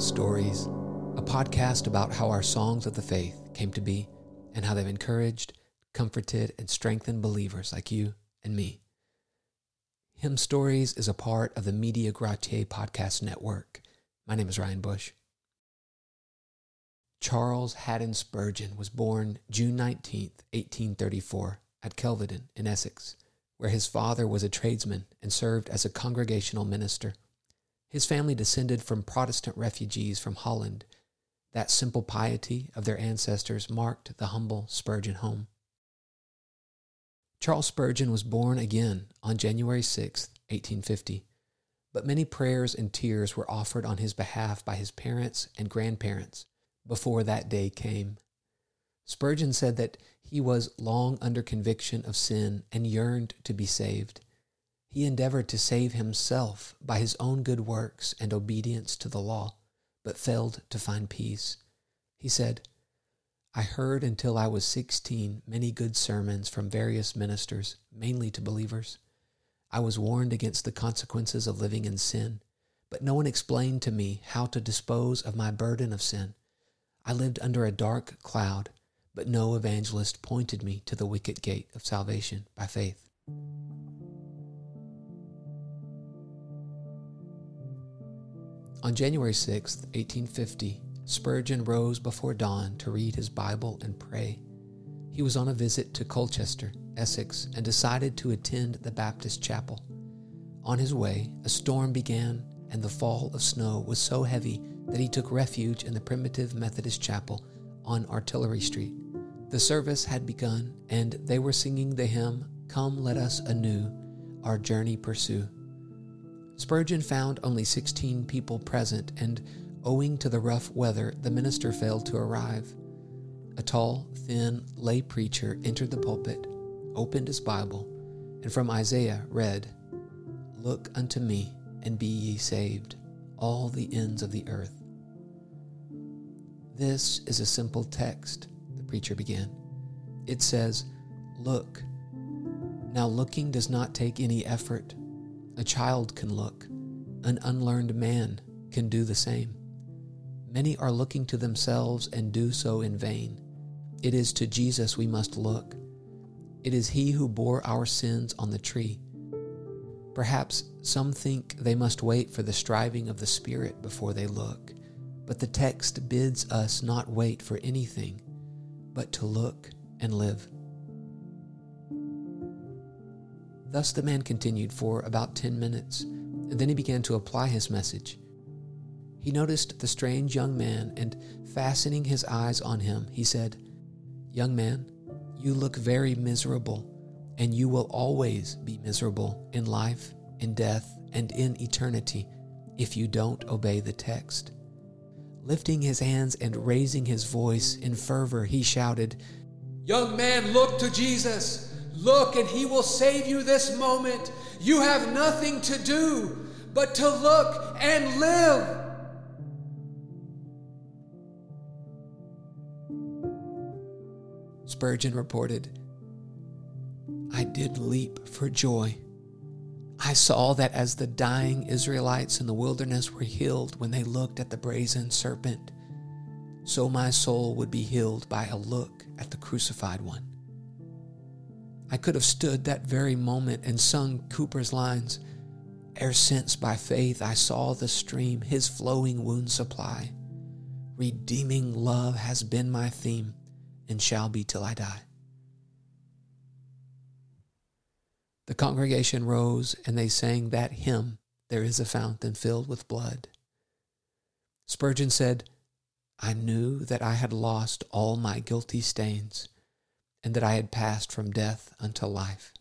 Stories, a podcast about how our songs of the faith came to be and how they've encouraged, comforted, and strengthened believers like you and me. Hymn Stories is a part of the Media Gratiae podcast network. My name is Ryan Bush. Charles Haddon Spurgeon was born June 19, 1834, at Kelvedon in Essex, where his father was a tradesman and served as a congregational minister. His family descended from Protestant refugees from Holland. That simple piety of their ancestors marked the humble Spurgeon home. Charles Spurgeon was born again on January 6, 1850, but many prayers and tears were offered on his behalf by his parents and grandparents before that day came. Spurgeon said that he was long under conviction of sin and yearned to be saved. He endeavored to save himself by his own good works and obedience to the law, but failed to find peace. He said, I heard until I was sixteen many good sermons from various ministers, mainly to believers. I was warned against the consequences of living in sin, but no one explained to me how to dispose of my burden of sin. I lived under a dark cloud, but no evangelist pointed me to the wicket gate of salvation by faith. On January 6, 1850, Spurgeon rose before dawn to read his Bible and pray. He was on a visit to Colchester, Essex, and decided to attend the Baptist chapel. On his way, a storm began, and the fall of snow was so heavy that he took refuge in the primitive Methodist chapel on Artillery Street. The service had begun, and they were singing the hymn, Come Let Us Anew, Our Journey Pursue. Spurgeon found only 16 people present, and owing to the rough weather, the minister failed to arrive. A tall, thin lay preacher entered the pulpit, opened his Bible, and from Isaiah read, Look unto me, and be ye saved, all the ends of the earth. This is a simple text, the preacher began. It says, Look. Now, looking does not take any effort. A child can look, an unlearned man can do the same. Many are looking to themselves and do so in vain. It is to Jesus we must look. It is He who bore our sins on the tree. Perhaps some think they must wait for the striving of the Spirit before they look, but the text bids us not wait for anything, but to look and live. Thus the man continued for about ten minutes, and then he began to apply his message. He noticed the strange young man, and fastening his eyes on him, he said, Young man, you look very miserable, and you will always be miserable in life, in death, and in eternity if you don't obey the text. Lifting his hands and raising his voice in fervor, he shouted, Young man, look to Jesus. Look, and he will save you this moment. You have nothing to do but to look and live. Spurgeon reported, I did leap for joy. I saw that as the dying Israelites in the wilderness were healed when they looked at the brazen serpent, so my soul would be healed by a look at the crucified one. I could have stood that very moment and sung Cowper's lines Ere since by faith I saw the stream his flowing wound supply. Redeeming love has been my theme and shall be till I die. The congregation rose and they sang that hymn, There is a fountain filled with blood. Spurgeon said, I knew that I had lost all my guilty stains and that I had passed from death unto life.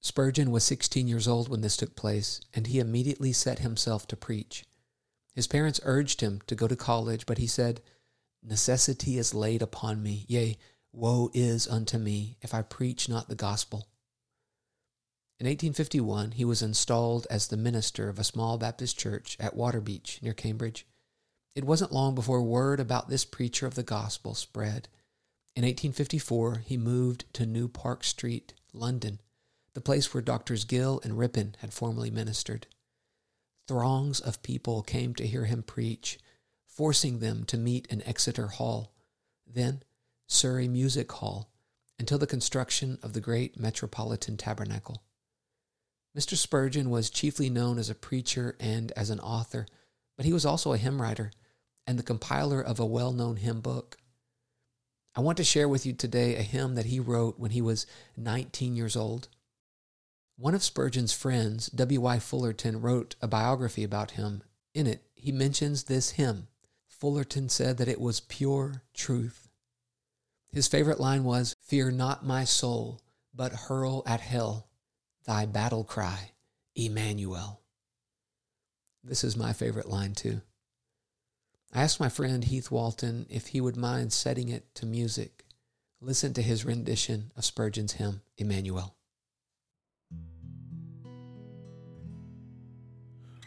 Spurgeon was 16 years old when this took place, and he immediately set himself to preach. His parents urged him to go to college, but he said, Necessity is laid upon me, yea, woe is unto me if I preach not the gospel. In 1851, he was installed as the minister of a small Baptist church at Waterbeach near Cambridge. It wasn't long before word about this preacher of the gospel spread. In 1854, he moved to New Park Street, London, the place where Doctors Gill and Rippon had formerly ministered. Throngs of people came to hear him preach, forcing them to meet in Exeter Hall, then Surrey Music Hall, until the construction of the great Metropolitan Tabernacle. Mr. Spurgeon was chiefly known as a preacher and as an author, but he was also a hymn writer and the compiler of a well known hymn book. I want to share with you today a hymn that he wrote when he was 19 years old. One of Spurgeon's friends, W.Y. Fullerton, wrote a biography about him. In it, he mentions this hymn. Fullerton said that it was pure truth. His favorite line was, Fear not my soul, but hurl at hell thy battle cry, Emmanuel. This is my favorite line, too. I asked my friend Heath Walton if he would mind setting it to music. Listen to his rendition of Spurgeon's hymn, Emmanuel.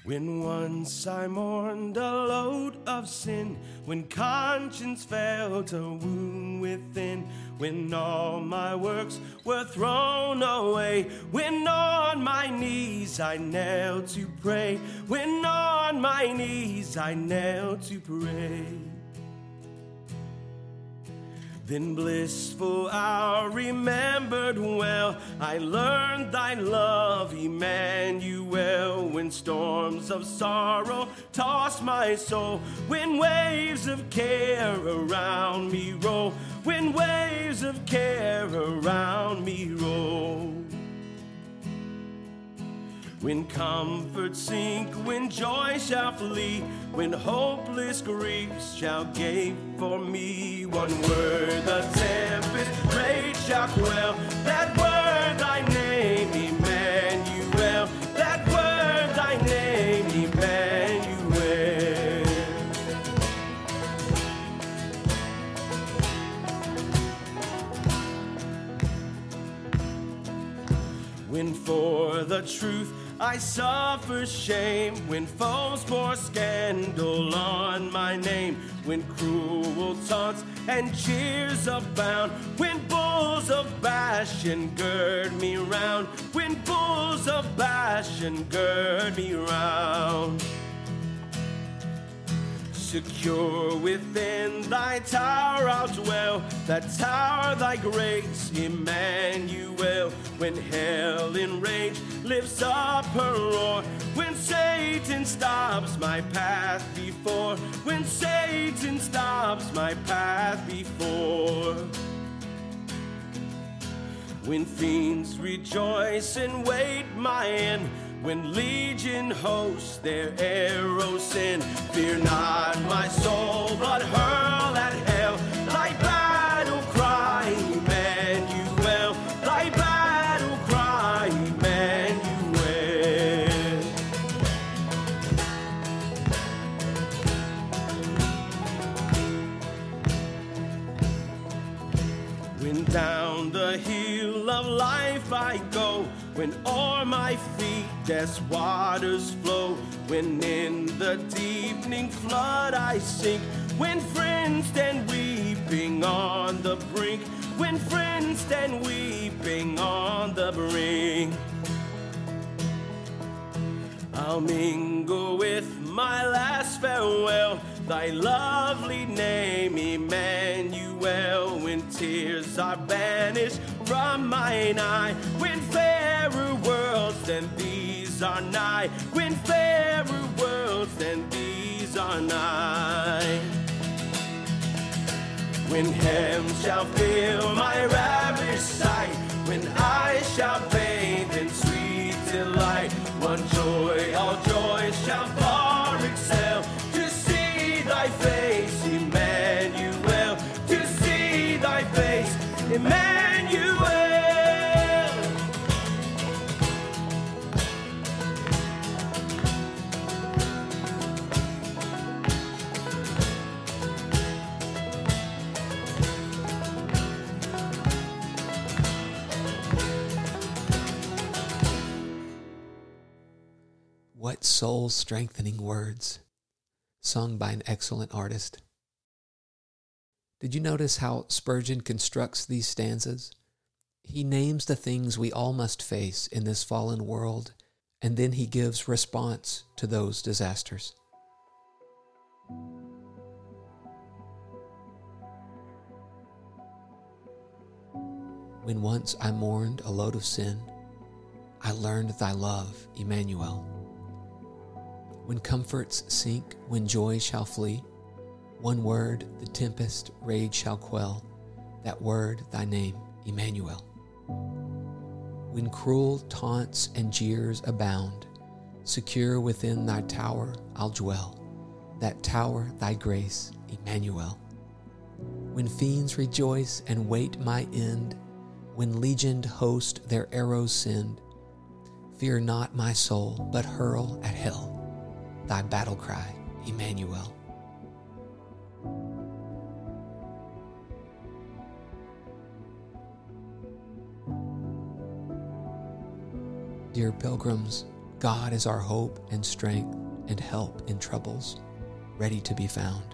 When once I mourned a load of sin, when conscience felt a wound within, when all my works were thrown away, when on my knees I knelt to pray, when on my knees I knelt to pray. Then blissful hour remembered well. I learned thy love, Emmanuel. When storms of sorrow toss my soul, when waves of care around me roll, when waves of care around me roll. When comfort sink, when joy shall flee, when hopeless griefs shall gape for me, one word the tempest rage shall quell. That word thy name, Emmanuel. That word thy name, Emmanuel. When for the truth I suffer shame when foes pour scandal on my name, when cruel taunts and jeers abound, when bulls of Bashan gird me round, when bulls of Bashan gird me round secure within thy tower I'll dwell, that tower thy grace, Emmanuel. When hell in rage lifts up her roar, when Satan stops my path before, when Satan stops my path before. When fiends rejoice and wait my end, when legion hosts their arrows send, fear not my soul, but hurl at hell thy battle cry, Emmanuel. Thy battle cry, Emmanuel. When down the hill of life I go, when o'er my feet death's waters flow, when in the deepening flood I sink, when friends stand weeping on the brink, when friends stand weeping on the brink. I'll mingle with my last farewell, thy lovely name, Emmanuel. When tears are banished from mine eye, fairer worlds than these are nigh, when fairer worlds than these are nigh. When heaven shall fill my ravished soul strengthening words, sung by an excellent artist. Did you notice how Spurgeon constructs these stanzas? He names the things we all must face in this fallen world and then he gives response to those disasters. When once I mourned a load of sin, I learned thy love, Emmanuel. When comforts sink, when joy shall flee, one word the tempest rage shall quell, that word thy name, Emmanuel. When cruel taunts and jeers abound, secure within thy tower I'll dwell, that tower thy grace, Emmanuel. When fiends rejoice and wait my end, when legioned host their arrows send, fear not my soul, but hurl at hell thy battle cry, Emmanuel. Dear pilgrims, God is our hope and strength and help in troubles, ready to be found.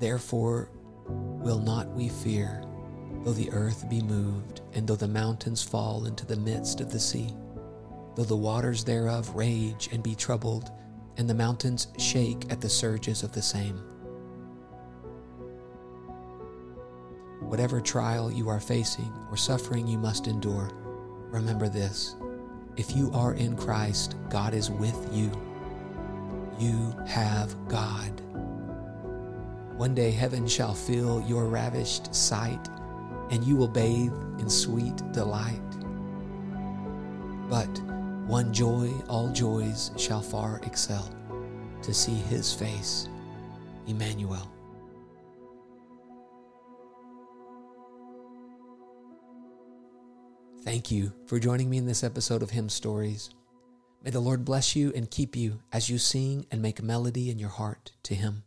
Therefore, will not we fear, though the earth be moved, and though the mountains fall into the midst of the sea, though the waters thereof rage and be troubled, and the mountains shake at the surges of the same. Whatever trial you are facing or suffering you must endure, remember this if you are in Christ, God is with you. You have God. One day heaven shall fill your ravished sight, and you will bathe in sweet delight. But one joy all joys shall far excel to see his face, Emmanuel. Thank you for joining me in this episode of Hymn Stories. May the Lord bless you and keep you as you sing and make melody in your heart to Him.